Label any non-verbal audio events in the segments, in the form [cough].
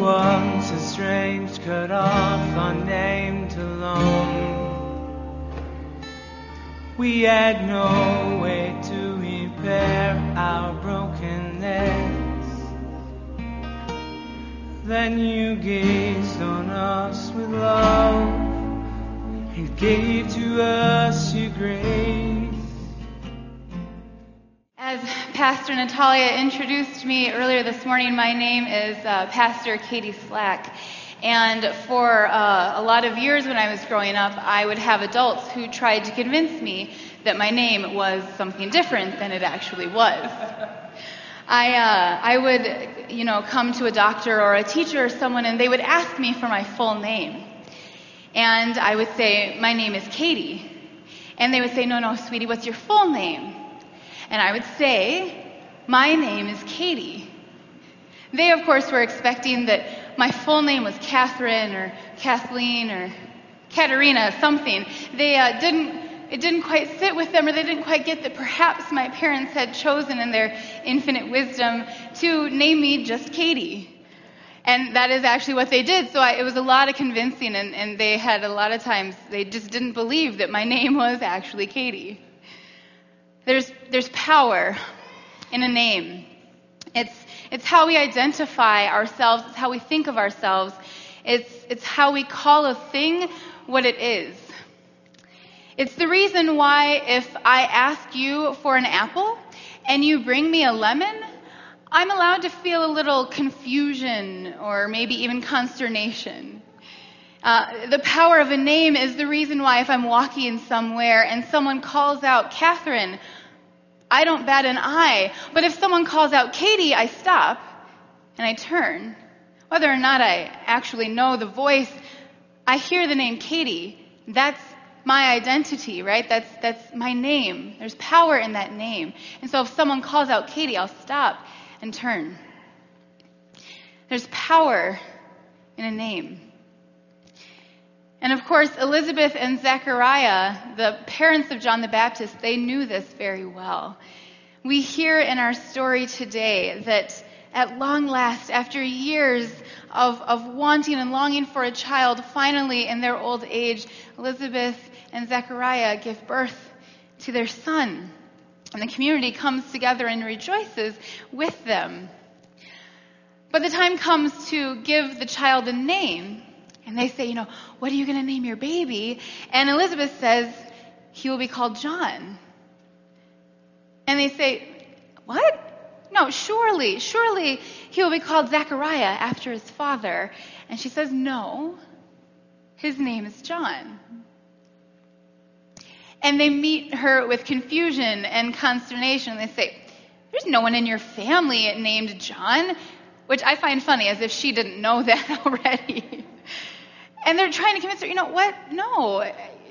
once estranged, cut off, unnamed, alone. We had no way to repair our brokenness. Then you gazed on us with love and gave to us your grace. As Pastor Natalia introduced me earlier this morning, my name is uh, Pastor Katie Slack. And for uh, a lot of years when I was growing up, I would have adults who tried to convince me that my name was something different than it actually was. I, uh, I would, you know, come to a doctor or a teacher or someone and they would ask me for my full name. And I would say, my name is Katie. And they would say, no, no, sweetie, what's your full name? And I would say, My name is Katie. They, of course, were expecting that my full name was Catherine or Kathleen or Katerina, something. They uh, didn't, it didn't quite sit with them, or they didn't quite get that perhaps my parents had chosen in their infinite wisdom to name me just Katie. And that is actually what they did. So I, it was a lot of convincing, and, and they had a lot of times, they just didn't believe that my [laughs] name was actually Katie. There's, there's power in a name. It's, it's how we identify ourselves, it's how we think of ourselves, it's, it's how we call a thing what it is. It's the reason why if I ask you for an apple and you bring me a lemon, I'm allowed to feel a little confusion or maybe even consternation. Uh, the power of a name is the reason why if I'm walking somewhere and someone calls out Catherine, I don't bat an eye. But if someone calls out Katie, I stop and I turn. Whether or not I actually know the voice, I hear the name Katie. That's my identity, right? That's, that's my name. There's power in that name. And so if someone calls out Katie, I'll stop and turn. There's power in a name. And of course, Elizabeth and Zechariah, the parents of John the Baptist, they knew this very well. We hear in our story today that at long last, after years of, of wanting and longing for a child, finally in their old age, Elizabeth and Zechariah give birth to their son. And the community comes together and rejoices with them. But the time comes to give the child a name. And they say, you know, what are you going to name your baby? And Elizabeth says, he will be called John. And they say, what? No, surely, surely he will be called Zechariah after his father. And she says, no, his name is John. And they meet her with confusion and consternation. They say, there's no one in your family named John, which I find funny as if she didn't know that [laughs] already. And they're trying to convince her, you know what? No,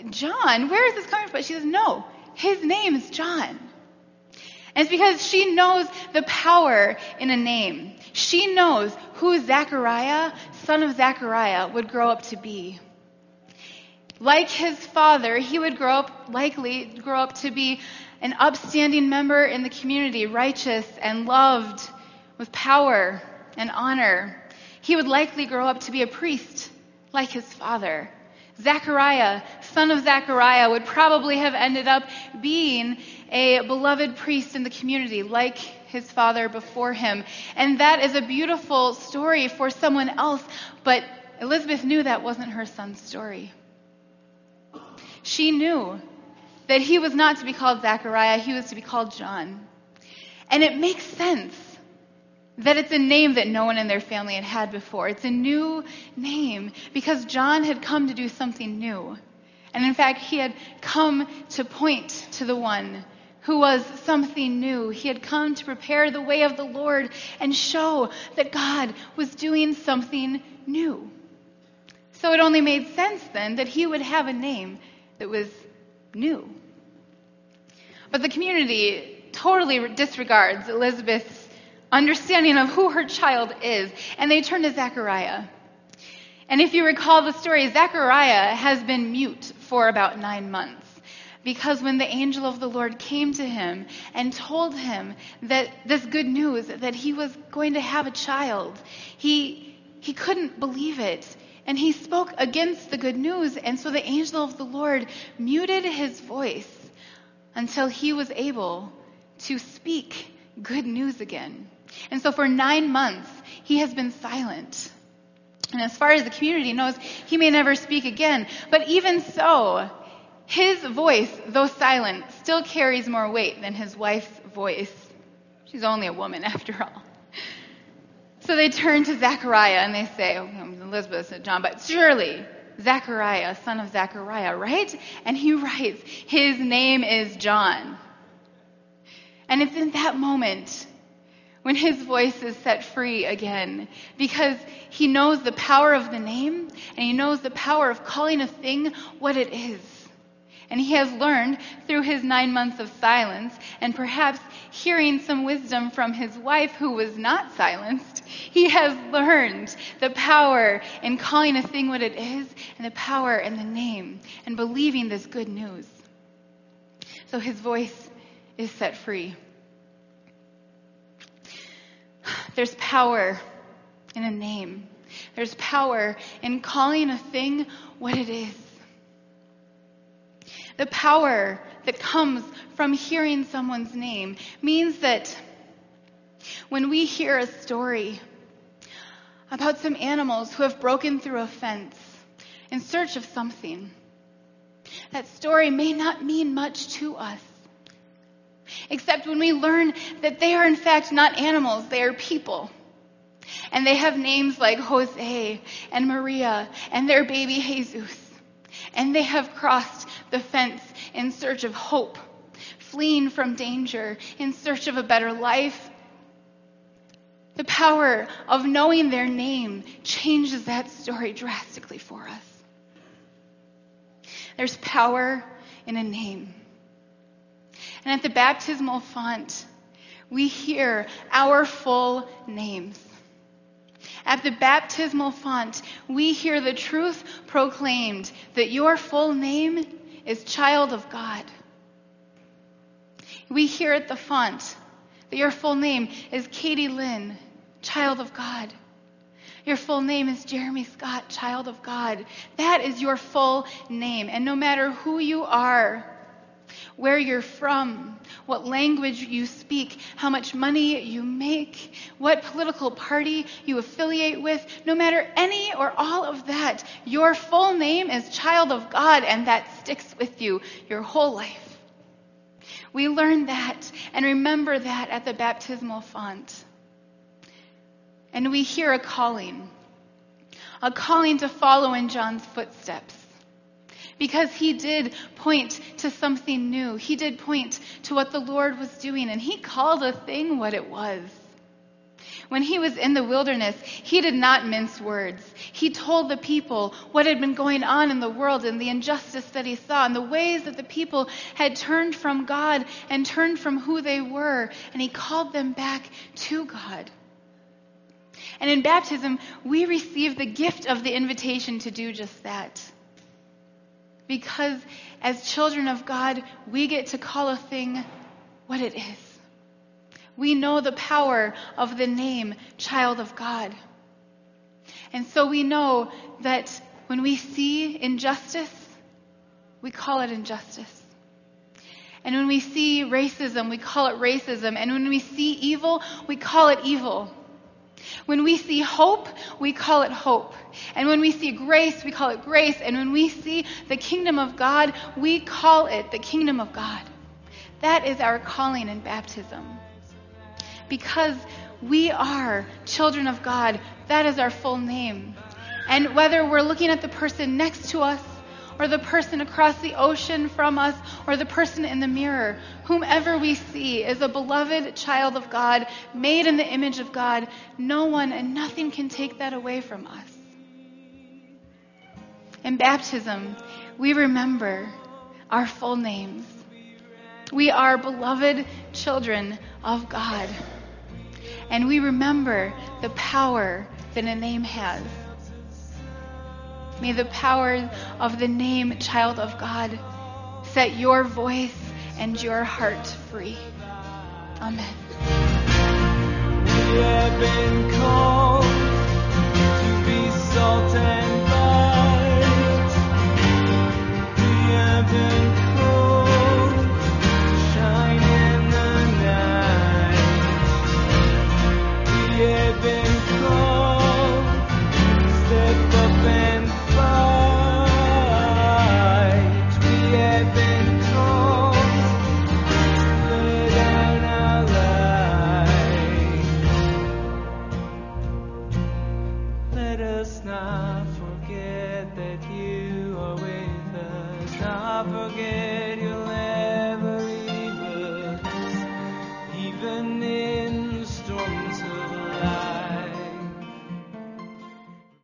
John, where is this coming from? But she says, no, his name is John. And it's because she knows the power in a name. She knows who Zechariah, son of Zechariah, would grow up to be. Like his father, he would grow up, likely grow up to be an upstanding member in the community, righteous and loved, with power and honor. He would likely grow up to be a priest like his father. Zechariah, son of Zechariah, would probably have ended up being a beloved priest in the community, like his father before him. And that is a beautiful story for someone else, but Elizabeth knew that wasn't her son's story. She knew that he was not to be called Zechariah, he was to be called John. And it makes sense that it's a name that no one in their family had had before. It's a new name because John had come to do something new. And in fact, he had come to point to the one who was something new. He had come to prepare the way of the Lord and show that God was doing something new. So it only made sense then that he would have a name that was new. But the community totally disregards Elizabeth's understanding of who her child is, and they turn to Zechariah. And if you recall the story, Zechariah has been mute for about nine months. Because when the angel of the Lord came to him and told him that this good news, that he was going to have a child, he, he couldn't believe it. And he spoke against the good news. And so the angel of the Lord muted his voice until he was able to speak good news again. And so for nine months, he has been silent. And as far as the community knows, he may never speak again. But even so, his voice, though silent, still carries more weight than his wife's voice. She's only a woman [laughs] after all. So they turn to Zechariah and they say, Elizabeth said John, but surely Zechariah, son of Zechariah, right? And he writes, his name is John. And it's in that moment when his voice is set free again because he knows the power of the name and he knows the power of calling a thing what it is. And he has learned through his nine months of silence and perhaps hearing some wisdom from his wife who was not silenced. He has learned the power in calling a thing what it is and the power in the name and believing this good news. So his voice is set free. There's power in a name. There's power in calling a thing what it is. The power that comes from hearing someone's name means that when we hear a story about some animals who have broken through a fence in search of something, that story may not mean much to us. Except when we learn that they are in fact not animals, they are people. And they have names like Jose and Maria and their baby Jesus. And they have crossed the fence in search of hope, fleeing from danger, in search of a better life. The power of knowing their name changes that story drastically for us. There's power in a name. And at the baptismal font, we hear our full names. At the baptismal font, we hear the truth proclaimed that your full name is child of God. We hear at the font that your full name is Katie Lynn, child of God. Your full name is Jeremy Scott, child of God. That is your full name. And no matter who you are, where you're from, what language you speak, how much money you make, what political party you affiliate with, no matter any or all of that, your full name is child of God and that sticks with you your whole life. We learn that and remember that at the baptismal font. And we hear a calling, a calling to follow in John's footsteps because he did point to something new. He did point to what the Lord was doing, and he called a thing what it was. When he was in the wilderness, he did not mince words. He told the people what had been going on in the world and the injustice that he saw and the ways that the people had turned from God and turned from who they were, and he called them back to God. And in baptism, we receive the gift of the invitation to do just that. Because as children of God, we get to call a thing what it is. We know the power of the name child of God. And so we know that when we see injustice, we call it injustice. And when we see racism, we call it racism. And when we see evil, we call it evil. When we see hope, we call it hope. And when we see grace, we call it grace. And when we see the kingdom of God, we call it the kingdom of God. That is our calling in baptism. Because we are children of God, that is our full name. And whether we're looking at the person next to us or the person across the ocean from us, or the person in the mirror. Whomever we see is a beloved child of God, made in the image of God. No one and nothing can take that away from us. In baptism, we remember our full names. We are beloved children of God. And we remember the power that a name has. May the power of the name Child of God set your voice and your heart free. Amen.